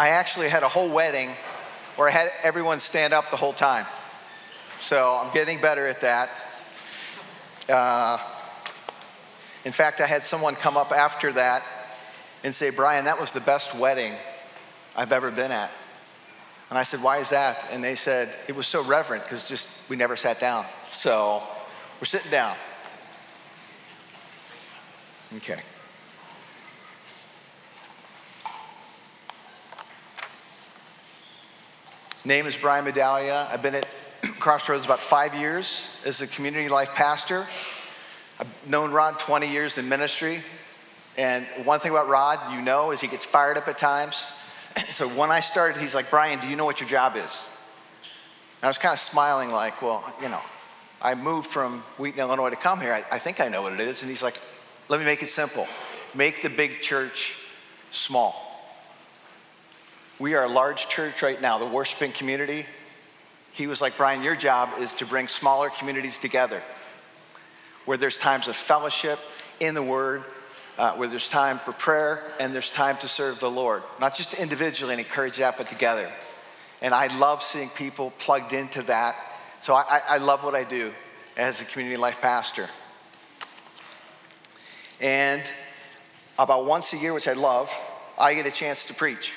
I actually had a whole wedding where I had everyone stand up the whole time. So I'm getting better at that. Uh, in fact, I had someone come up after that and say, Brian, that was the best wedding I've ever been at. And I said, Why is that? And they said, It was so reverent because just we never sat down. So we're sitting down. Okay. Name is Brian Medaglia. I've been at Crossroads about five years as a community life pastor. I've known Rod 20 years in ministry. And one thing about Rod, you know, is he gets fired up at times. so when I started, he's like, Brian, do you know what your job is? And I was kind of smiling, like, well, you know, I moved from Wheaton, Illinois to come here. I, I think I know what it is. And he's like, let me make it simple make the big church small. We are a large church right now, the worshiping community. He was like, Brian, your job is to bring smaller communities together where there's times of fellowship in the Word, uh, where there's time for prayer and there's time to serve the Lord. Not just individually and encourage that, but together. And I love seeing people plugged into that. So I, I love what I do as a community life pastor. And about once a year, which I love, I get a chance to preach.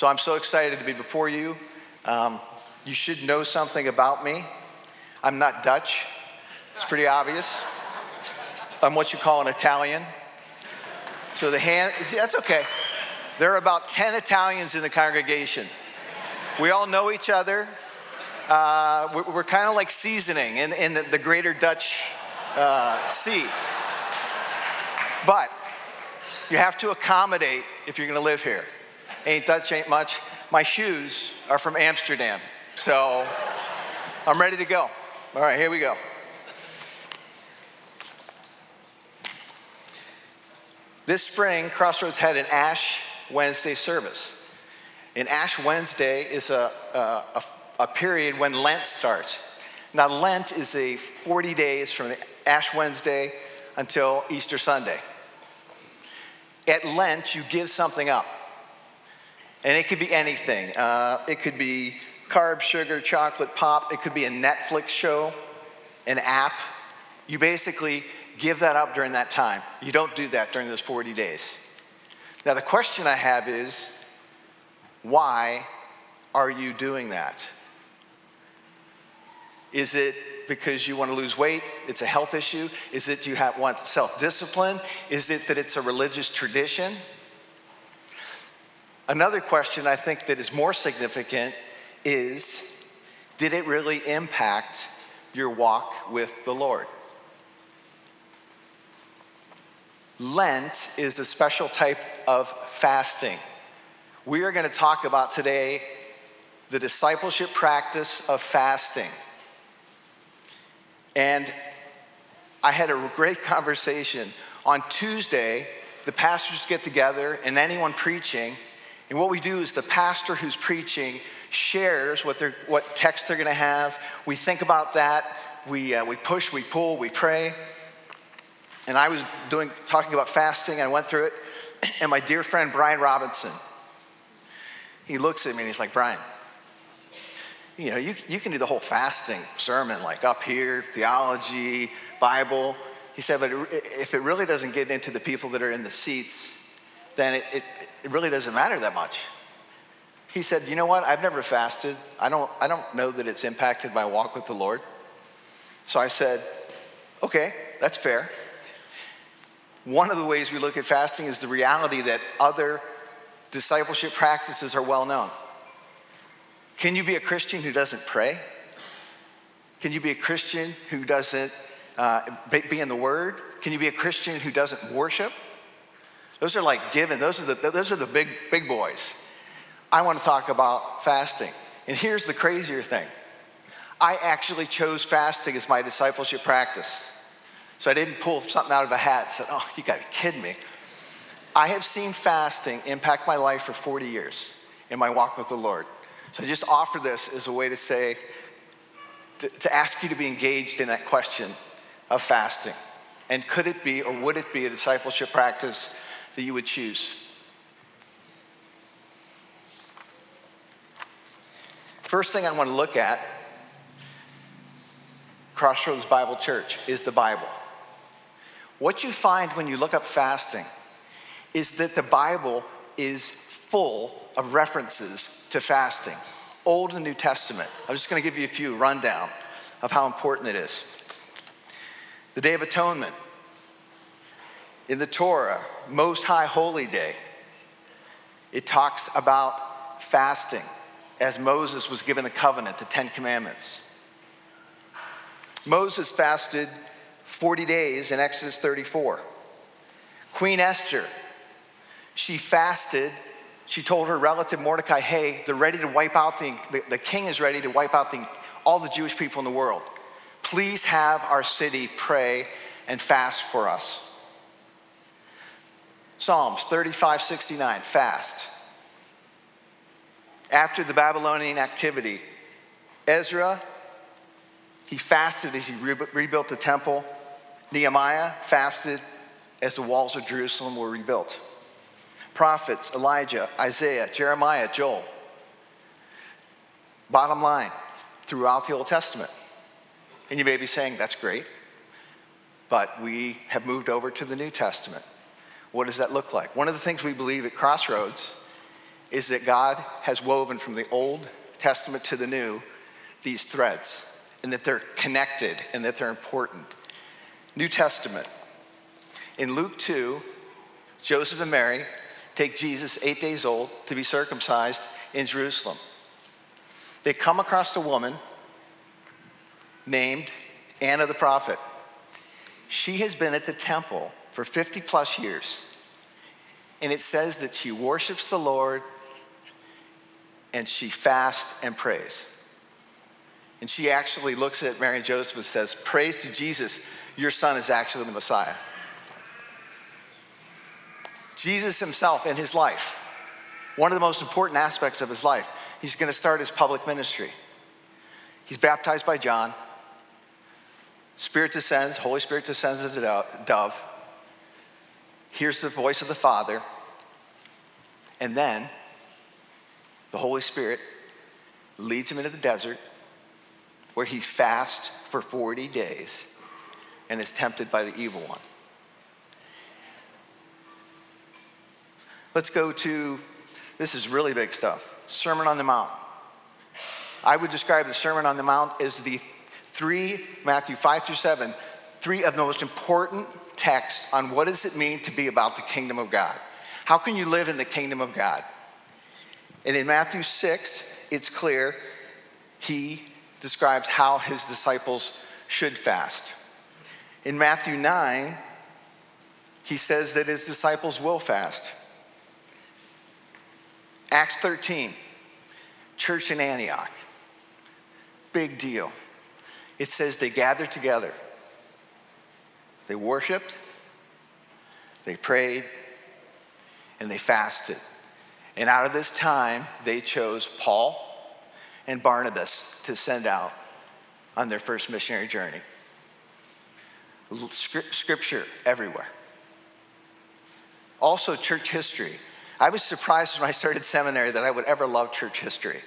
So I'm so excited to be before you. Um, you should know something about me. I'm not Dutch, it's pretty obvious. I'm what you call an Italian. So the hand, see, that's okay. There are about 10 Italians in the congregation. We all know each other. Uh, we're, we're kind of like seasoning in, in the, the greater Dutch uh, sea. But you have to accommodate if you're going to live here. Ain't Dutch, ain't much. My shoes are from Amsterdam. So I'm ready to go. All right, here we go. This spring, Crossroads had an Ash Wednesday service. And Ash Wednesday is a, a, a, period when Lent starts. Now, Lent is a 40 days from Ash Wednesday until Easter Sunday. At Lent, you give something up. And it could be anything. Uh, it could be carb, sugar, chocolate, pop. It could be a Netflix show, an app. You basically give that up during that time. You don't do that during those 40 days. Now, the question I have is why are you doing that? Is it because you want to lose weight? It's a health issue? Is it you have, want self discipline? Is it that it's a religious tradition? Another question I think that is more significant is did it really impact your walk with the Lord? Lent is a special type of fasting. We are going to talk about today the discipleship practice of fasting. And I had a great conversation. On Tuesday, the pastors get together and anyone preaching and what we do is the pastor who's preaching shares what, what text they're going to have. We think about that. We, uh, we push, we pull, we pray. And I was doing, talking about fasting. I went through it. And my dear friend, Brian Robinson, he looks at me and he's like, Brian, you know, you, you can do the whole fasting sermon, like up here, theology, Bible. He said, but if it really doesn't get into the people that are in the seats, then it, it, it really doesn't matter that much. He said, You know what? I've never fasted. I don't, I don't know that it's impacted my walk with the Lord. So I said, Okay, that's fair. One of the ways we look at fasting is the reality that other discipleship practices are well known. Can you be a Christian who doesn't pray? Can you be a Christian who doesn't uh, be in the Word? Can you be a Christian who doesn't worship? Those are like given. Those are the, those are the big, big boys. I want to talk about fasting. And here's the crazier thing I actually chose fasting as my discipleship practice. So I didn't pull something out of a hat and said, oh, you got to be kidding me. I have seen fasting impact my life for 40 years in my walk with the Lord. So I just offer this as a way to say, to, to ask you to be engaged in that question of fasting. And could it be or would it be a discipleship practice that you would choose. First thing I want to look at, Crossroads Bible Church, is the Bible. What you find when you look up fasting is that the Bible is full of references to fasting, Old and New Testament. I'm just going to give you a few rundown of how important it is. The Day of Atonement, in the Torah, Most High Holy Day, it talks about fasting as Moses was given the covenant, the Ten Commandments. Moses fasted 40 days in Exodus 34. Queen Esther, she fasted. She told her relative Mordecai, hey, they're ready to wipe out the, the, the king is ready to wipe out the, all the Jewish people in the world. Please have our city pray and fast for us. Psalms 35 69, fast. After the Babylonian activity, Ezra, he fasted as he re- rebuilt the temple. Nehemiah fasted as the walls of Jerusalem were rebuilt. Prophets, Elijah, Isaiah, Jeremiah, Joel. Bottom line, throughout the Old Testament. And you may be saying, that's great, but we have moved over to the New Testament. What does that look like? One of the things we believe at Crossroads is that God has woven from the Old Testament to the New these threads, and that they're connected and that they're important. New Testament. In Luke 2, Joseph and Mary take Jesus, eight days old, to be circumcised in Jerusalem. They come across a woman named Anna the prophet. She has been at the temple for 50 plus years. And it says that she worships the Lord and she fasts and prays. And she actually looks at Mary and Joseph and says, Praise to Jesus, your son is actually the Messiah. Jesus himself in his life, one of the most important aspects of his life, he's going to start his public ministry. He's baptized by John. Spirit descends, Holy Spirit descends as a dove, hears the voice of the Father, and then the Holy Spirit leads him into the desert where he fasts for 40 days and is tempted by the evil one. Let's go to this is really big stuff Sermon on the Mount. I would describe the Sermon on the Mount as the three, Matthew 5 through 7, three of the most important texts on what does it mean to be about the kingdom of God. How can you live in the kingdom of God? And in Matthew 6, it's clear he describes how his disciples should fast. In Matthew 9, he says that his disciples will fast. Acts 13, church in Antioch. Big deal. It says they gathered together, they worshiped, they prayed, and they fasted. And out of this time, they chose Paul and Barnabas to send out on their first missionary journey. Scripture everywhere. Also, church history. I was surprised when I started seminary that I would ever love church history,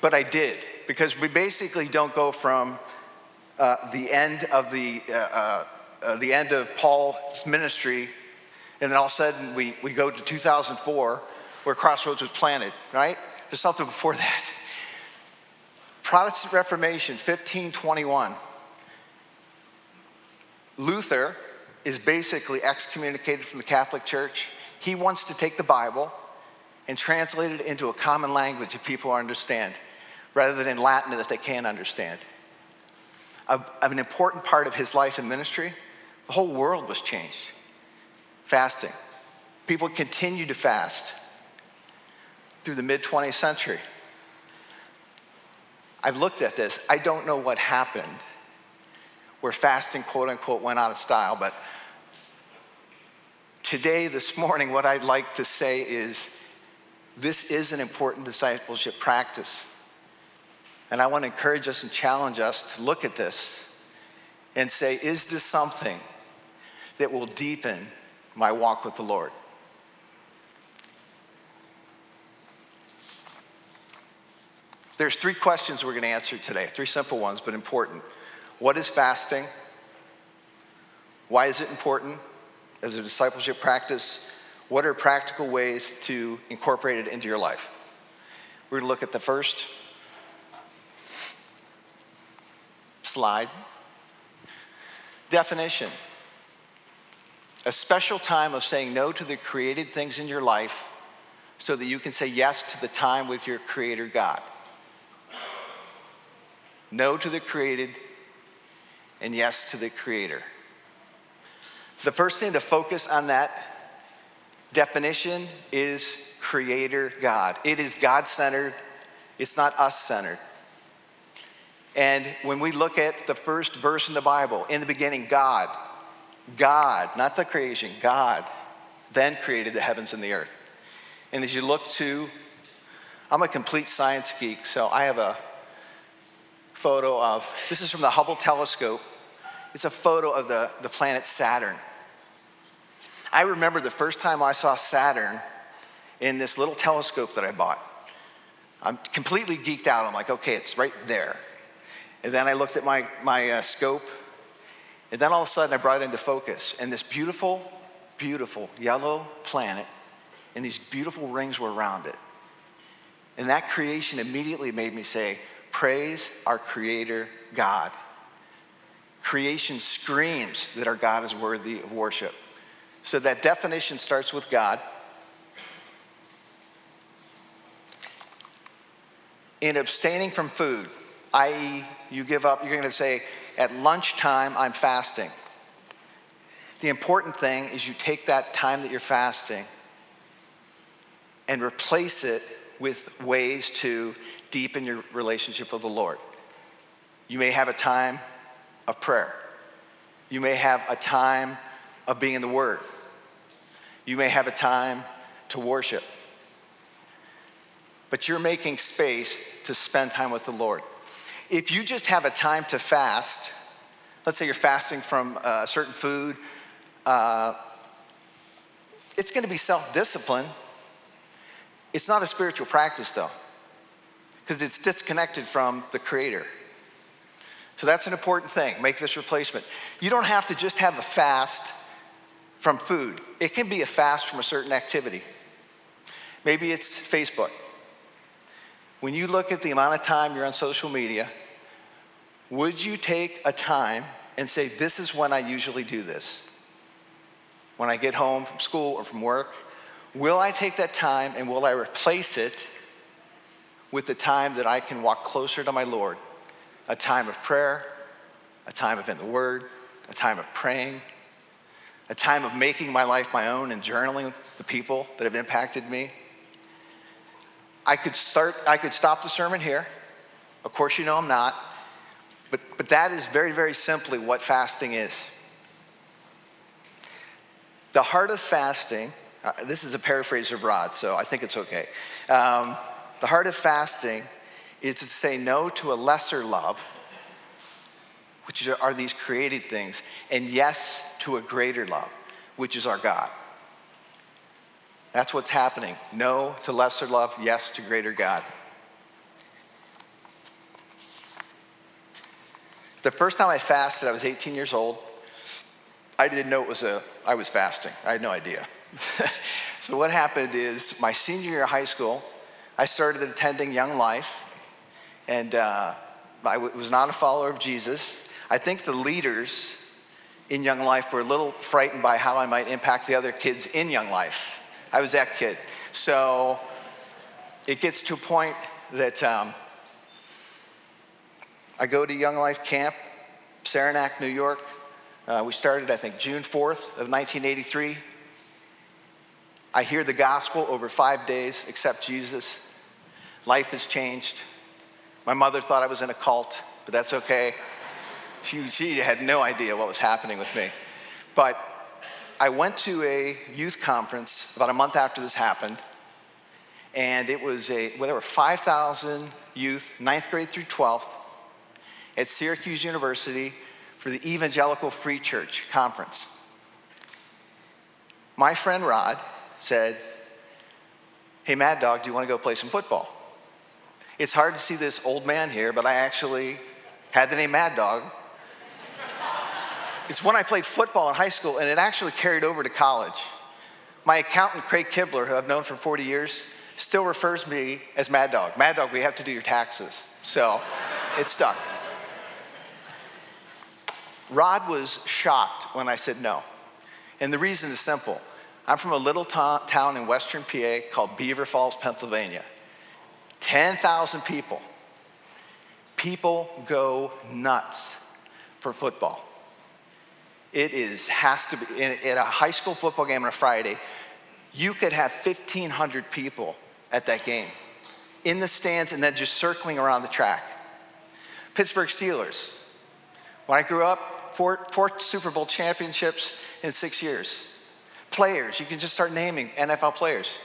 but I did because we basically don't go from uh, the end of the uh, uh, the end of Paul's ministry, and then all of a sudden we, we go to 2004 where Crossroads was planted, right? There's something before that. Protestant Reformation, 1521. Luther is basically excommunicated from the Catholic Church. He wants to take the Bible and translate it into a common language that people understand, rather than in Latin that they can't understand. Of an important part of his life and ministry, the whole world was changed. Fasting. People continued to fast through the mid 20th century. I've looked at this. I don't know what happened where fasting, quote unquote, went out of style, but today, this morning, what I'd like to say is this is an important discipleship practice. And I want to encourage us and challenge us to look at this and say, is this something that will deepen my walk with the Lord? There's three questions we're going to answer today, three simple ones, but important. What is fasting? Why is it important as a discipleship practice? What are practical ways to incorporate it into your life? We're going to look at the first slide. Definition a special time of saying no to the created things in your life so that you can say yes to the time with your Creator God. No to the created and yes to the Creator. The first thing to focus on that definition is Creator God. It is God centered, it's not us centered. And when we look at the first verse in the Bible, in the beginning, God, God, not the creation, God then created the heavens and the earth. And as you look to, I'm a complete science geek, so I have a photo of, this is from the Hubble telescope. It's a photo of the, the planet Saturn. I remember the first time I saw Saturn in this little telescope that I bought. I'm completely geeked out. I'm like, okay, it's right there. And then I looked at my, my uh, scope, and then all of a sudden I brought it into focus. And this beautiful, beautiful yellow planet, and these beautiful rings were around it. And that creation immediately made me say, Praise our Creator God. Creation screams that our God is worthy of worship. So that definition starts with God. In abstaining from food, i.e., you give up, you're going to say, at lunchtime, I'm fasting. The important thing is you take that time that you're fasting and replace it with ways to deepen your relationship with the Lord. You may have a time of prayer. You may have a time of being in the Word. You may have a time to worship. But you're making space to spend time with the Lord. If you just have a time to fast, let's say you're fasting from a certain food, uh, it's going to be self discipline. It's not a spiritual practice, though, because it's disconnected from the Creator. So that's an important thing. Make this replacement. You don't have to just have a fast from food, it can be a fast from a certain activity. Maybe it's Facebook. When you look at the amount of time you're on social media, would you take a time and say, This is when I usually do this? When I get home from school or from work, will I take that time and will I replace it with the time that I can walk closer to my Lord? A time of prayer, a time of in the Word, a time of praying, a time of making my life my own and journaling the people that have impacted me. I could start, I could stop the sermon here. Of course, you know I'm not. But, but that is very, very simply what fasting is. The heart of fasting, uh, this is a paraphrase of Rod, so I think it's okay. Um, the heart of fasting is to say no to a lesser love which are these created things, and yes to a greater love, which is our God. That's what's happening. No to lesser love, yes to greater God. The first time I fasted, I was 18 years old. I didn't know it was a, I was fasting. I had no idea. so what happened is my senior year of high school, I started attending Young Life, and uh, I was not a follower of Jesus. I think the leaders in Young Life were a little frightened by how I might impact the other kids in Young Life. I was that kid. So it gets to a point that um, I go to Young Life Camp, Saranac, New York. Uh, we started, I think, June 4th of 1983. I hear the gospel over five days, accept Jesus. Life has changed. My mother thought I was in a cult, but that's okay. She, she had no idea what was happening with me. But I went to a youth conference about a month after this happened, and it was a, well, there were 5,000 youth, ninth grade through 12th, at Syracuse University for the Evangelical Free Church Conference. My friend Rod said, Hey, Mad Dog, do you want to go play some football? It's hard to see this old man here, but I actually had the name Mad Dog. it's when I played football in high school, and it actually carried over to college. My accountant, Craig Kibler, who I've known for 40 years, still refers to me as Mad Dog. Mad Dog, we have to do your taxes. So it stuck. Rod was shocked when I said no. And the reason is simple. I'm from a little to- town in western PA called Beaver Falls, Pennsylvania. 10,000 people. People go nuts for football. It is, has to be, in, in a high school football game on a Friday, you could have 1,500 people at that game in the stands and then just circling around the track. Pittsburgh Steelers. When I grew up, four, four Super Bowl championships in six years. Players, you can just start naming NFL players.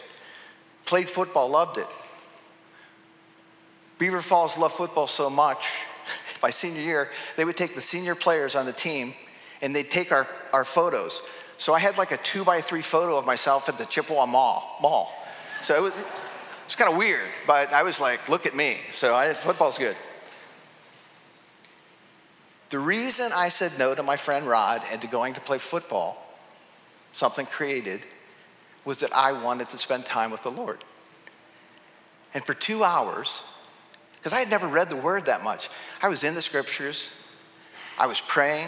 Played football, loved it. Beaver Falls loved football so much, by senior year, they would take the senior players on the team and they'd take our, our photos. So I had like a two by three photo of myself at the Chippewa Mall. mall. So it was, was kind of weird, but I was like, look at me. So I, football's good. The reason I said no to my friend Rod and to going to play football, something created, was that I wanted to spend time with the Lord. And for two hours, because I had never read the word that much, I was in the scriptures, I was praying,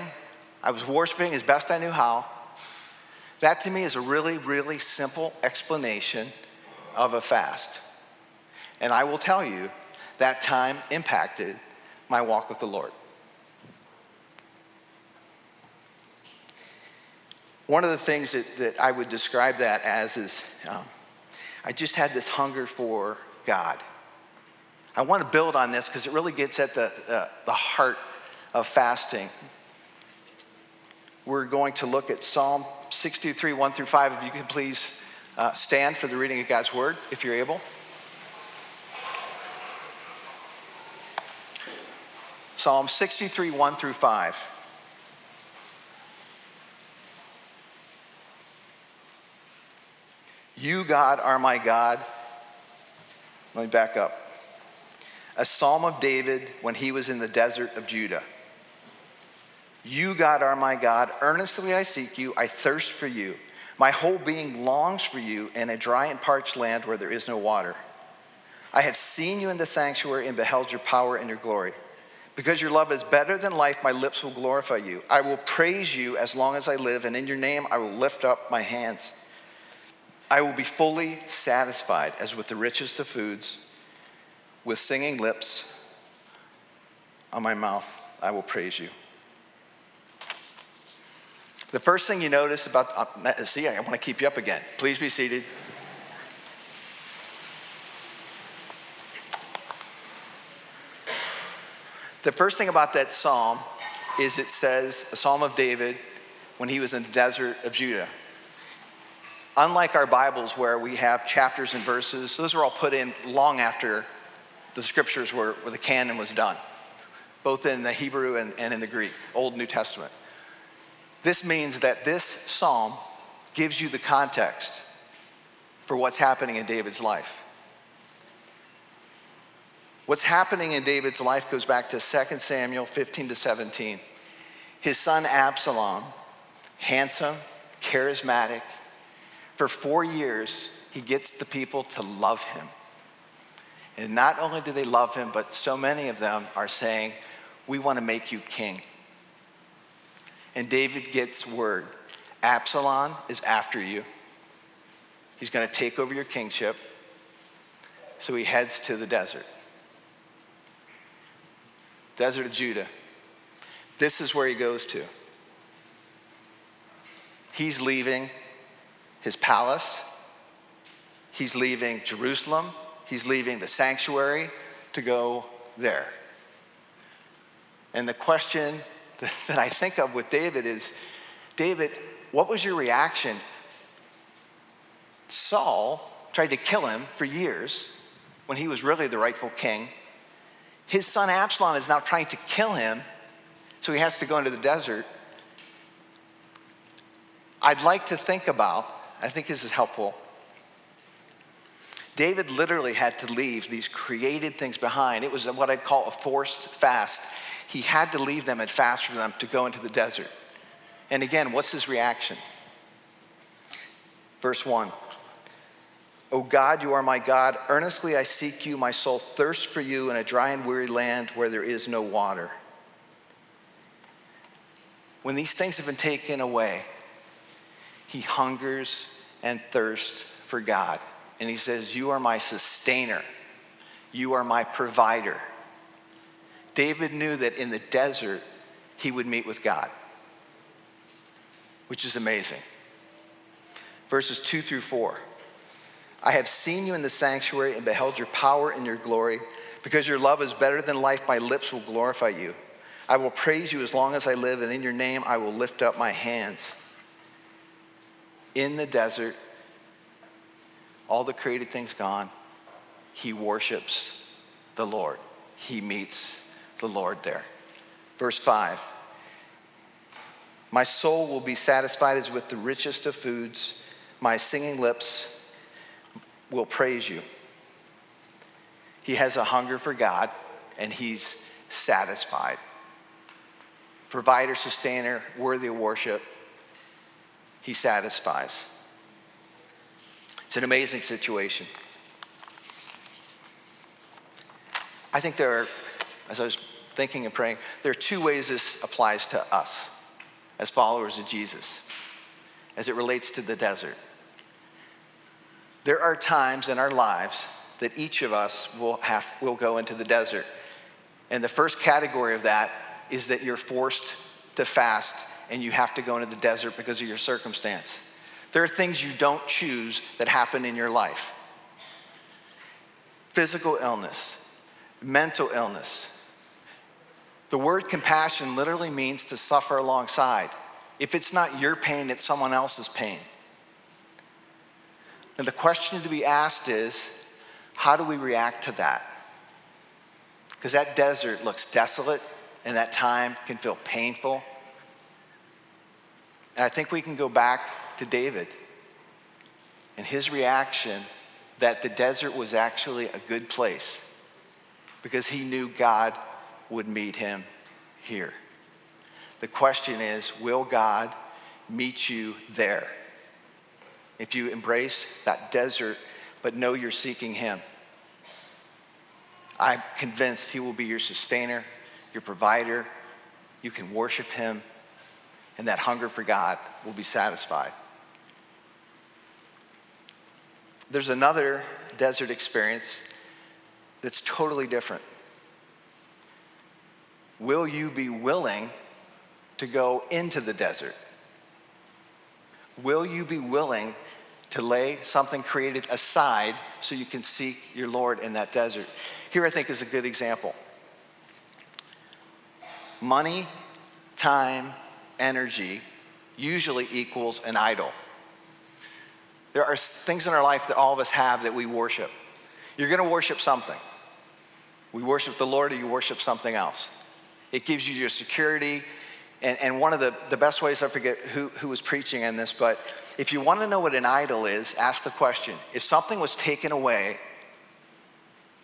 I was worshiping as best I knew how. That to me is a really, really simple explanation of a fast. And I will tell you, that time impacted my walk with the Lord. One of the things that, that I would describe that as is um, I just had this hunger for God. I want to build on this because it really gets at the, uh, the heart of fasting. We're going to look at Psalm 63, 1 through 5. If you can please uh, stand for the reading of God's word, if you're able. Psalm 63, 1 through 5. You, God, are my God. Let me back up. A psalm of David when he was in the desert of Judah. You, God, are my God. Earnestly I seek you. I thirst for you. My whole being longs for you in a dry and parched land where there is no water. I have seen you in the sanctuary and beheld your power and your glory. Because your love is better than life, my lips will glorify you. I will praise you as long as I live, and in your name I will lift up my hands. I will be fully satisfied as with the richest of foods, with singing lips on my mouth, I will praise you. The first thing you notice about, uh, see, I want to keep you up again. Please be seated. The first thing about that psalm is it says, a psalm of David when he was in the desert of Judah. Unlike our Bibles, where we have chapters and verses, those were all put in long after the scriptures were, where the canon was done, both in the Hebrew and, and in the Greek, Old New Testament. This means that this psalm gives you the context for what's happening in David's life. What's happening in David's life goes back to 2 Samuel 15 to 17. His son Absalom, handsome, charismatic, for four years, he gets the people to love him. And not only do they love him, but so many of them are saying, We want to make you king. And David gets word Absalom is after you. He's going to take over your kingship. So he heads to the desert. Desert of Judah. This is where he goes to. He's leaving his palace, he's leaving Jerusalem, he's leaving the sanctuary to go there. And the question that I think of with David is David, what was your reaction? Saul tried to kill him for years when he was really the rightful king. His son Absalom is now trying to kill him, so he has to go into the desert. I'd like to think about, I think this is helpful. David literally had to leave these created things behind. It was what I'd call a forced fast. He had to leave them and fast for them to go into the desert. And again, what's his reaction? Verse 1 O God, you are my God. Earnestly I seek you. My soul thirsts for you in a dry and weary land where there is no water. When these things have been taken away, he hungers and thirsts for God. And he says, You are my sustainer, you are my provider. David knew that in the desert, he would meet with God, which is amazing. Verses two through four. I have seen you in the sanctuary and beheld your power and your glory. Because your love is better than life, my lips will glorify you. I will praise you as long as I live, and in your name I will lift up my hands. In the desert, all the created things gone, he worships the Lord. He meets the Lord there. Verse 5 My soul will be satisfied as with the richest of foods, my singing lips will praise you. He has a hunger for God and he's satisfied. Provider, sustainer, worthy of worship, he satisfies. It's an amazing situation. I think there are, as I was thinking and praying, there are two ways this applies to us as followers of Jesus as it relates to the desert. There are times in our lives that each of us will, have, will go into the desert. And the first category of that is that you're forced to fast and you have to go into the desert because of your circumstance. There are things you don't choose that happen in your life physical illness, mental illness. The word compassion literally means to suffer alongside. If it's not your pain, it's someone else's pain. And the question to be asked is how do we react to that? Because that desert looks desolate and that time can feel painful. And I think we can go back to David and his reaction that the desert was actually a good place because he knew God would meet him here. The question is will God meet you there? If you embrace that desert, but know you're seeking him, I'm convinced he will be your sustainer, your provider. You can worship him, and that hunger for God will be satisfied. There's another desert experience that's totally different. Will you be willing to go into the desert? Will you be willing to lay something created aside so you can seek your Lord in that desert? Here, I think, is a good example money, time, energy usually equals an idol. There are things in our life that all of us have that we worship. You're going to worship something. We worship the Lord or you worship something else. It gives you your security. And, and one of the, the best ways, I forget who, who was preaching on this, but if you want to know what an idol is, ask the question if something was taken away,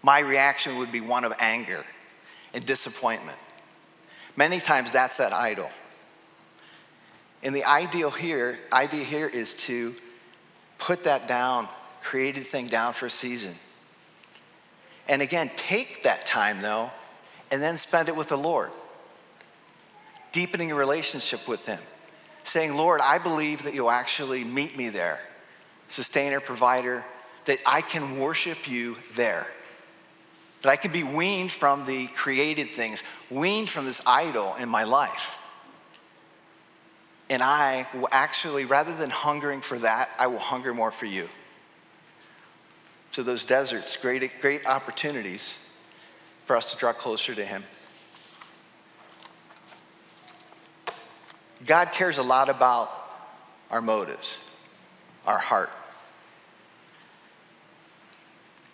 my reaction would be one of anger and disappointment. Many times that's that idol. And the ideal here, idea here is to put that down, created thing down for a season. And again, take that time though, and then spend it with the Lord, deepening a relationship with Him, saying, Lord, I believe that you'll actually meet me there, sustainer, provider, that I can worship you there. That I can be weaned from the created things, weaned from this idol in my life. And I will actually, rather than hungering for that, I will hunger more for you. So, those deserts, great, great opportunities for us to draw closer to Him. God cares a lot about our motives, our heart.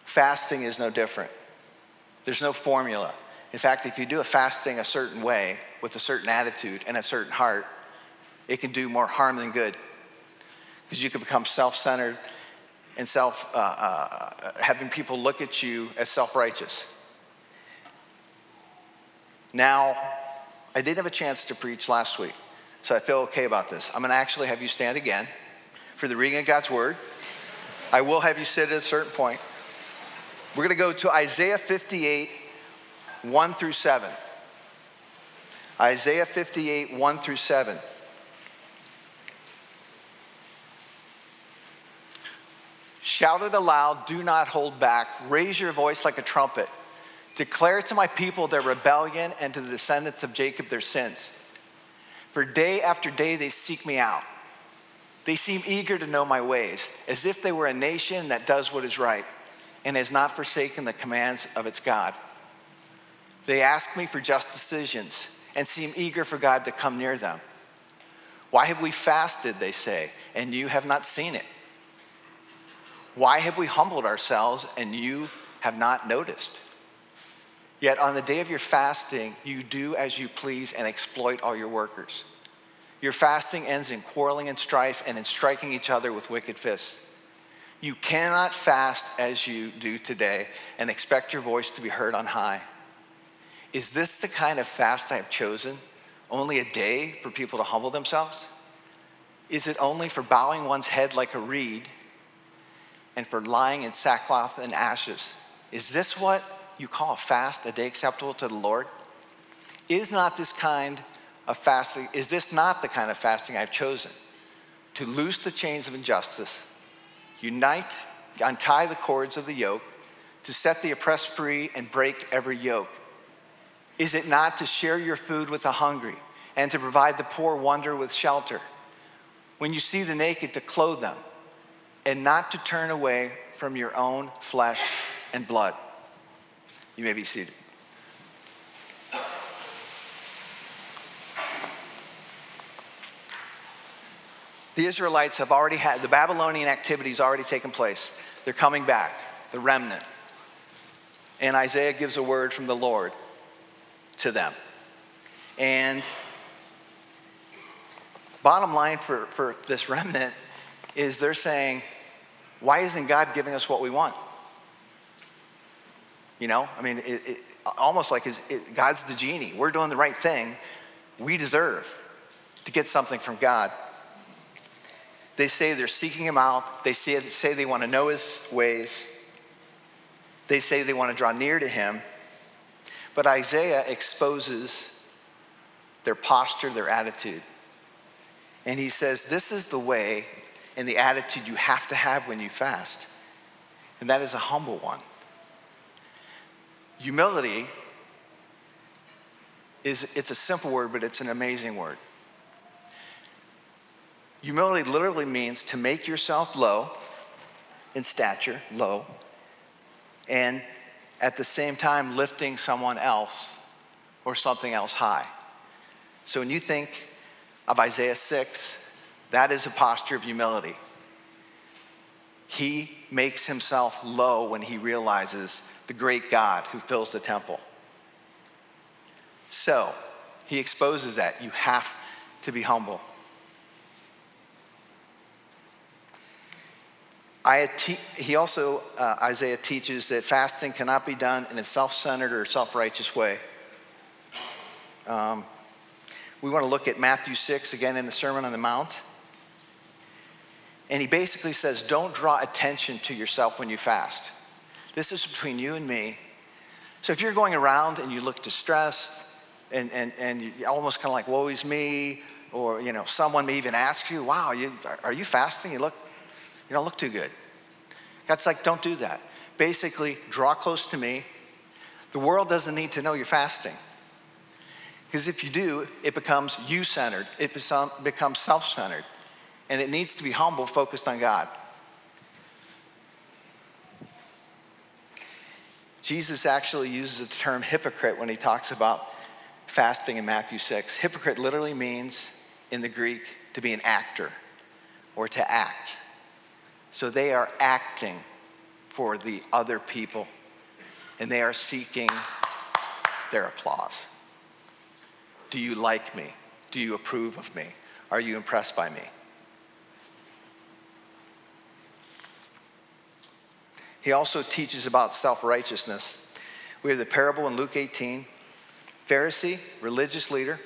Fasting is no different. There's no formula. In fact, if you do a fasting a certain way with a certain attitude and a certain heart, it can do more harm than good because you can become self centered and self, uh, uh, having people look at you as self righteous. Now, I didn't have a chance to preach last week, so I feel okay about this. I'm going to actually have you stand again for the reading of God's word. I will have you sit at a certain point. We're going to go to Isaiah 58, 1 through 7. Isaiah 58, 1 through 7. Shout it aloud, do not hold back. Raise your voice like a trumpet. Declare to my people their rebellion and to the descendants of Jacob their sins. For day after day they seek me out. They seem eager to know my ways, as if they were a nation that does what is right and has not forsaken the commands of its God. They ask me for just decisions and seem eager for God to come near them. Why have we fasted, they say, and you have not seen it? Why have we humbled ourselves and you have not noticed? Yet on the day of your fasting, you do as you please and exploit all your workers. Your fasting ends in quarreling and strife and in striking each other with wicked fists. You cannot fast as you do today and expect your voice to be heard on high. Is this the kind of fast I have chosen? Only a day for people to humble themselves? Is it only for bowing one's head like a reed and for lying in sackcloth and ashes? Is this what you call a fast, a day acceptable to the Lord? Is not this kind of fasting, is this not the kind of fasting I've chosen? To loose the chains of injustice, unite, untie the cords of the yoke, to set the oppressed free and break every yoke. Is it not to share your food with the hungry and to provide the poor wonder with shelter? When you see the naked, to clothe them and not to turn away from your own flesh and blood. You may be seated. The Israelites have already had, the Babylonian activity has already taken place. They're coming back, the remnant. And Isaiah gives a word from the Lord to them. And bottom line for, for this remnant is they're saying, why isn't God giving us what we want? You know, I mean, it, it, almost like it, God's the genie. We're doing the right thing. We deserve to get something from God. They say they're seeking Him out. They say, say they want to know His ways. They say they want to draw near to Him. But Isaiah exposes their posture, their attitude. And he says, This is the way and the attitude you have to have when you fast. And that is a humble one. Humility is it's a simple word, but it's an amazing word. Humility literally means to make yourself low in stature, low, and at the same time lifting someone else or something else high. So when you think of Isaiah 6, that is a posture of humility. He makes himself low when he realizes the great God who fills the temple. So he exposes that. You have to be humble. he also, uh, Isaiah teaches that fasting cannot be done in a self centered or self righteous way. Um, we want to look at Matthew 6 again in the Sermon on the Mount. And he basically says, don't draw attention to yourself when you fast. This is between you and me. So if you're going around and you look distressed and, and, and you almost kind of like, woe is me, or you know, someone may even ask you, wow, you, are you fasting? You look you don't look too good. God's like, don't do that. Basically, draw close to me. The world doesn't need to know you're fasting. Because if you do, it becomes you centered, it becomes self centered, and it needs to be humble, focused on God. Jesus actually uses the term hypocrite when he talks about fasting in Matthew 6. Hypocrite literally means, in the Greek, to be an actor or to act. So they are acting for the other people and they are seeking their applause. Do you like me? Do you approve of me? Are you impressed by me? He also teaches about self righteousness. We have the parable in Luke 18 Pharisee, religious leader,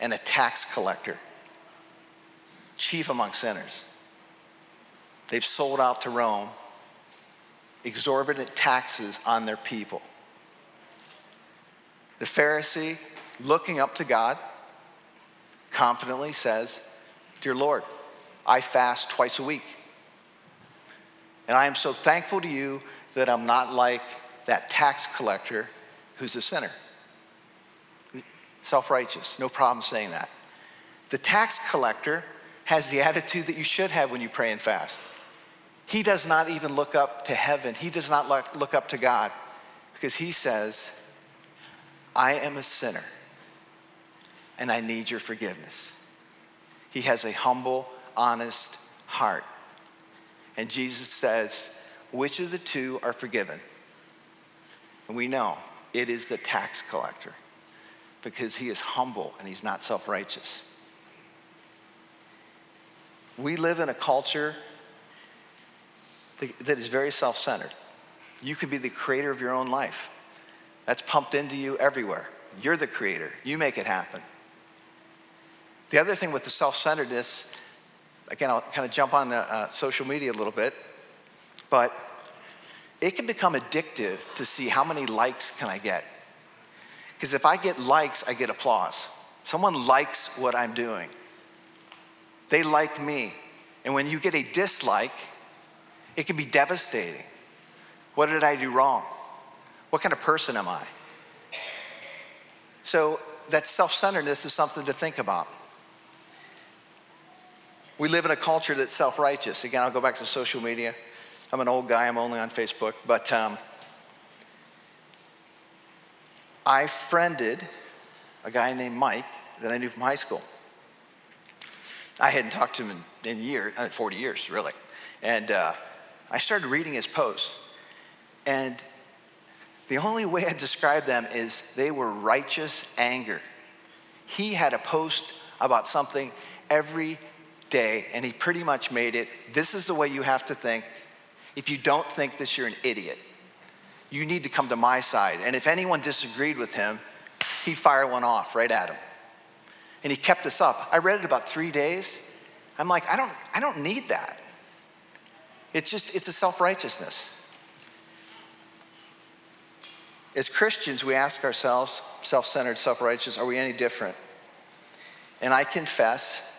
and a tax collector, chief among sinners. They've sold out to Rome exorbitant taxes on their people. The Pharisee, looking up to God, confidently says, Dear Lord, I fast twice a week. And I am so thankful to you that I'm not like that tax collector who's a sinner. Self righteous, no problem saying that. The tax collector has the attitude that you should have when you pray and fast. He does not even look up to heaven, he does not look up to God because he says, I am a sinner and I need your forgiveness. He has a humble, honest heart. And Jesus says, Which of the two are forgiven? And we know it is the tax collector because he is humble and he's not self righteous. We live in a culture that is very self centered. You can be the creator of your own life. That's pumped into you everywhere. You're the creator, you make it happen. The other thing with the self centeredness, again, I'll kind of jump on the uh, social media a little bit, but it can become addictive to see how many likes can I get. Because if I get likes, I get applause. Someone likes what I'm doing. They like me. And when you get a dislike, it can be devastating. What did I do wrong? What kind of person am I? So, that self centeredness is something to think about. We live in a culture that's self righteous. Again, I'll go back to social media. I'm an old guy, I'm only on Facebook, but um, I friended a guy named Mike that I knew from high school. I hadn't talked to him in, in years, uh, 40 years, really. And uh, I started reading his posts, and the only way I describe them is they were righteous anger. He had a post about something every day, and he pretty much made it this is the way you have to think. If you don't think this, you're an idiot. You need to come to my side. And if anyone disagreed with him, he'd fire one off right at him. And he kept this up. I read it about three days. I'm like, I don't, I don't need that. It's just, it's a self righteousness. As Christians, we ask ourselves, self centered, self righteous, are we any different? And I confess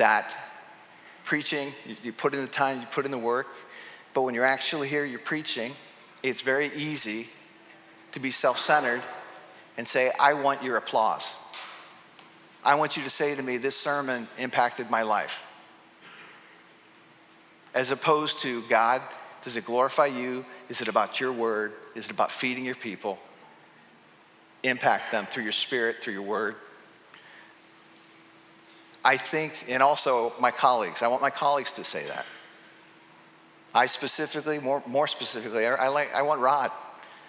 that preaching, you put in the time, you put in the work, but when you're actually here, you're preaching, it's very easy to be self centered and say, I want your applause. I want you to say to me, this sermon impacted my life as opposed to God, does it glorify you? Is it about your word? Is it about feeding your people? Impact them through your spirit, through your word. I think, and also my colleagues, I want my colleagues to say that. I specifically, more, more specifically, I, I, like, I want Rod.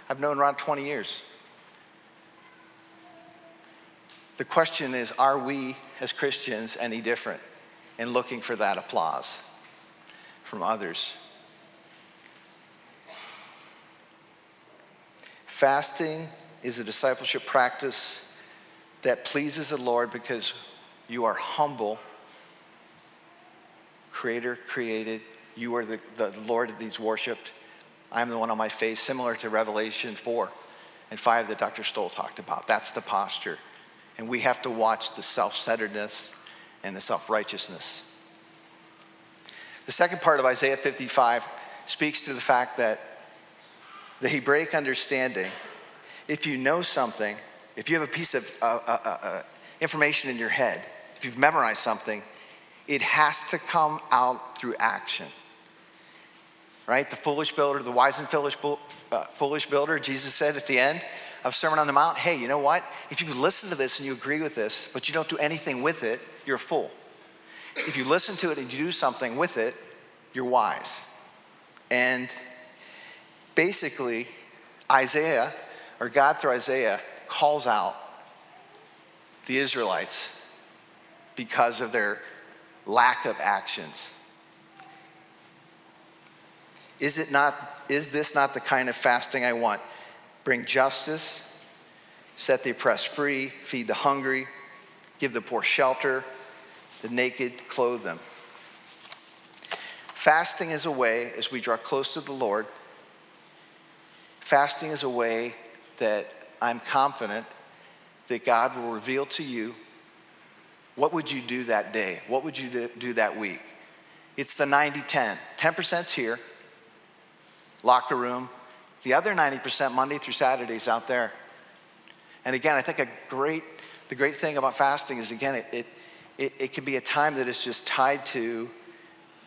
I've known Rod 20 years. The question is are we as Christians any different in looking for that applause? from others. Fasting is a discipleship practice that pleases the Lord because you are humble, creator created. You are the, the Lord that these worshiped. I'm the one on my face, similar to Revelation 4 and 5 that Dr. Stoll talked about. That's the posture. And we have to watch the self centeredness and the self righteousness. The second part of Isaiah 55 speaks to the fact that the Hebraic understanding, if you know something, if you have a piece of uh, uh, uh, uh, information in your head, if you've memorized something, it has to come out through action. Right? The foolish builder, the wise and foolish, uh, foolish builder, Jesus said at the end of Sermon on the Mount, hey, you know what? If you listen to this and you agree with this, but you don't do anything with it, you're a fool. If you listen to it and you do something with it, you're wise. And basically, Isaiah, or God through Isaiah, calls out the Israelites because of their lack of actions. Is it not is this not the kind of fasting I want? Bring justice, set the oppressed free, feed the hungry, give the poor shelter, the naked clothe them. Fasting is a way, as we draw close to the Lord, fasting is a way that I'm confident that God will reveal to you what would you do that day? What would you do that week? It's the 90 10. 10%'s here, locker room. The other 90% Monday through Saturday is out there. And again, I think a great, the great thing about fasting is again, it, it, it, it can be a time that is just tied to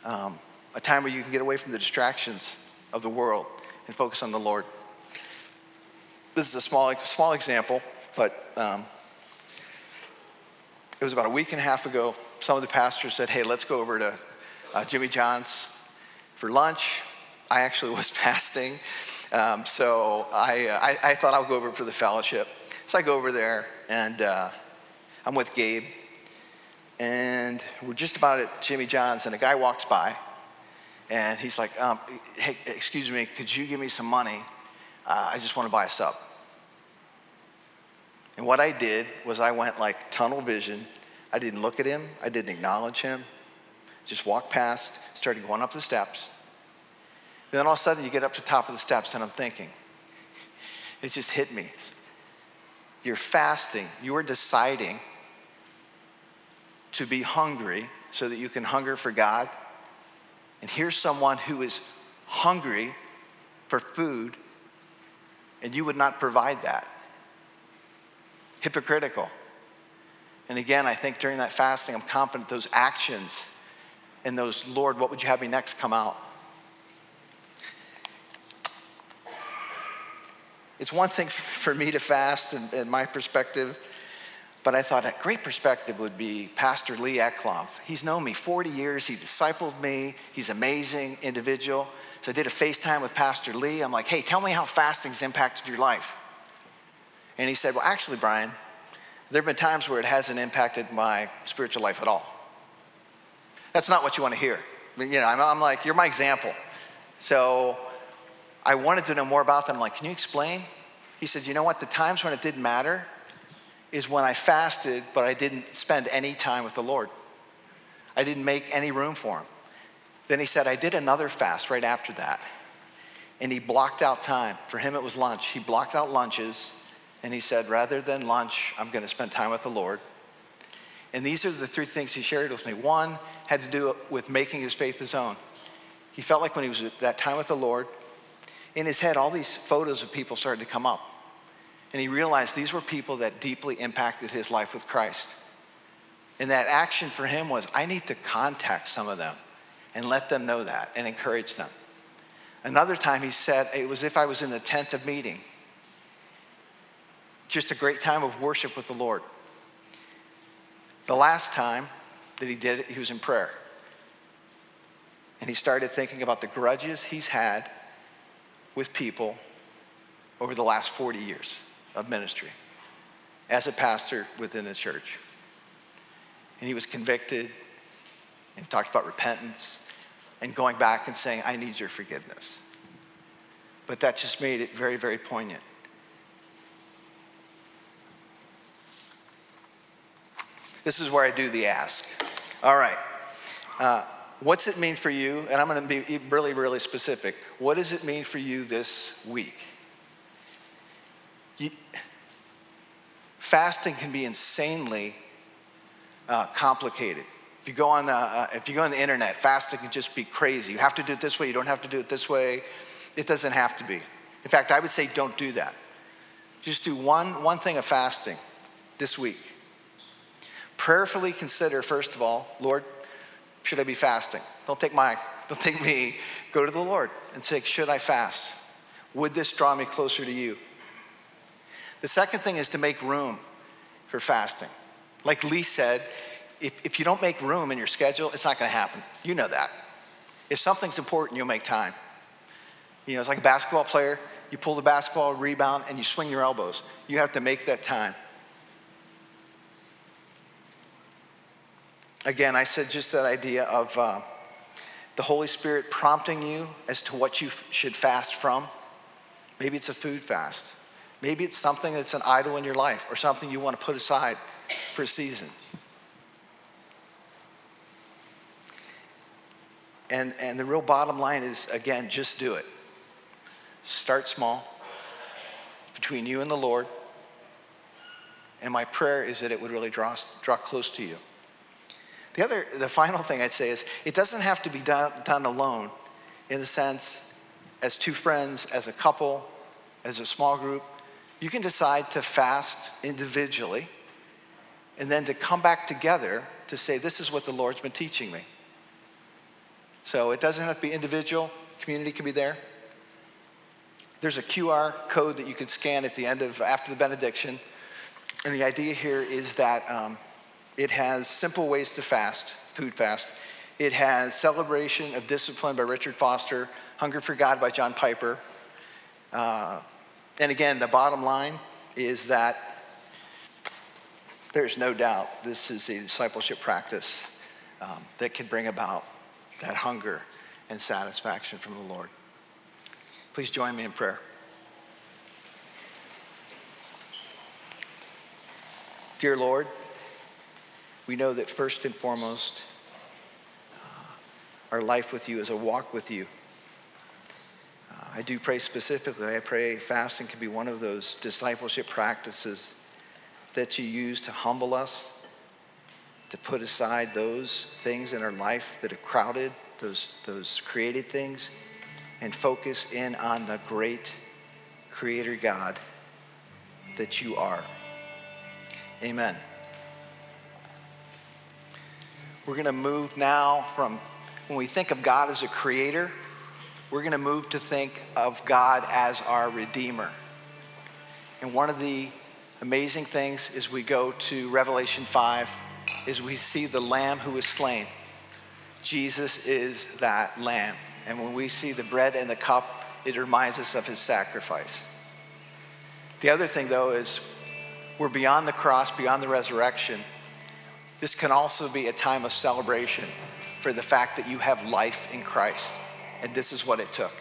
um, a time where you can get away from the distractions of the world and focus on the Lord. This is a small, small example, but um, it was about a week and a half ago. Some of the pastors said, Hey, let's go over to uh, Jimmy John's for lunch. I actually was fasting, um, so I, uh, I, I, thought I would go over for the fellowship. So I go over there, and uh, I'm with Gabe, and we're just about at Jimmy John's, and a guy walks by, and he's like, um, "Hey, excuse me, could you give me some money? Uh, I just want to buy a sub." And what I did was I went like tunnel vision. I didn't look at him. I didn't acknowledge him. Just walked past, started going up the steps. Then all of a sudden you get up to the top of the steps and I'm thinking, it just hit me. You're fasting. You are deciding to be hungry so that you can hunger for God. And here's someone who is hungry for food and you would not provide that hypocritical. And again, I think during that fasting, I'm confident those actions and those, Lord, what would you have me next, come out. It's one thing for me to fast in, in my perspective, but I thought a great perspective would be Pastor Lee Eclov. He's known me 40 years. He discipled me. He's an amazing individual. So I did a FaceTime with Pastor Lee. I'm like, hey, tell me how fasting's impacted your life. And he said, Well, actually, Brian, there have been times where it hasn't impacted my spiritual life at all. That's not what you want to hear. I mean, you know, I'm, I'm, like, You're my example. So I wanted to know more about them. I'm like, Can you explain? He said, You know what? The times when it didn't matter is when I fasted, but I didn't spend any time with the Lord. I didn't make any room for Him. Then he said, I did another fast right after that. And he blocked out time. For him, it was lunch. He blocked out lunches and he said, rather than lunch, I'm going to spend time with the Lord. And these are the three things he shared with me. One had to do with making his faith his own. He felt like when he was at that time with the Lord, in his head, all these photos of people started to come up. And he realized these were people that deeply impacted his life with Christ. And that action for him was I need to contact some of them and let them know that and encourage them. Another time he said, it was if I was in the tent of meeting just a great time of worship with the Lord. The last time that he did it, he was in prayer. And he started thinking about the grudges he's had with people over the last 40 years of ministry as a pastor within the church. And he was convicted and talked about repentance and going back and saying, I need your forgiveness. But that just made it very, very poignant. This is where I do the ask. All right. Uh, what's it mean for you? And I'm going to be really, really specific. What does it mean for you this week? You, fasting can be insanely uh, complicated. If you go on the, uh, if you go on the internet, fasting can just be crazy. You have to do it this way. You don't have to do it this way. It doesn't have to be. In fact, I would say don't do that. Just do one, one thing of fasting this week. Prayerfully consider, first of all, Lord, should I be fasting? Don't take my, don't take me. Go to the Lord and say, should I fast? Would this draw me closer to you? The second thing is to make room for fasting. Like Lee said, if, if you don't make room in your schedule, it's not going to happen. You know that. If something's important, you'll make time. You know, it's like a basketball player. You pull the basketball, rebound, and you swing your elbows. You have to make that time. Again, I said just that idea of uh, the Holy Spirit prompting you as to what you f- should fast from. Maybe it's a food fast. Maybe it's something that's an idol in your life or something you want to put aside for a season. And, and the real bottom line is again, just do it. Start small between you and the Lord. And my prayer is that it would really draw, draw close to you. The other, the final thing I'd say is it doesn't have to be done, done alone in the sense as two friends, as a couple, as a small group. You can decide to fast individually and then to come back together to say, This is what the Lord's been teaching me. So it doesn't have to be individual, community can be there. There's a QR code that you can scan at the end of after the benediction. And the idea here is that um, it has simple ways to fast, food fast. It has Celebration of Discipline by Richard Foster, Hunger for God by John Piper. Uh, and again, the bottom line is that there's no doubt this is a discipleship practice um, that can bring about that hunger and satisfaction from the Lord. Please join me in prayer. Dear Lord, we know that first and foremost, uh, our life with you is a walk with you. Uh, I do pray specifically, I pray fasting can be one of those discipleship practices that you use to humble us, to put aside those things in our life that are crowded, those, those created things, and focus in on the great Creator God that you are. Amen. We're going to move now from when we think of God as a creator, we're going to move to think of God as our Redeemer. And one of the amazing things as we go to Revelation 5 is we see the Lamb who was slain. Jesus is that Lamb. And when we see the bread and the cup, it reminds us of his sacrifice. The other thing, though, is we're beyond the cross, beyond the resurrection. This can also be a time of celebration for the fact that you have life in Christ. And this is what it took.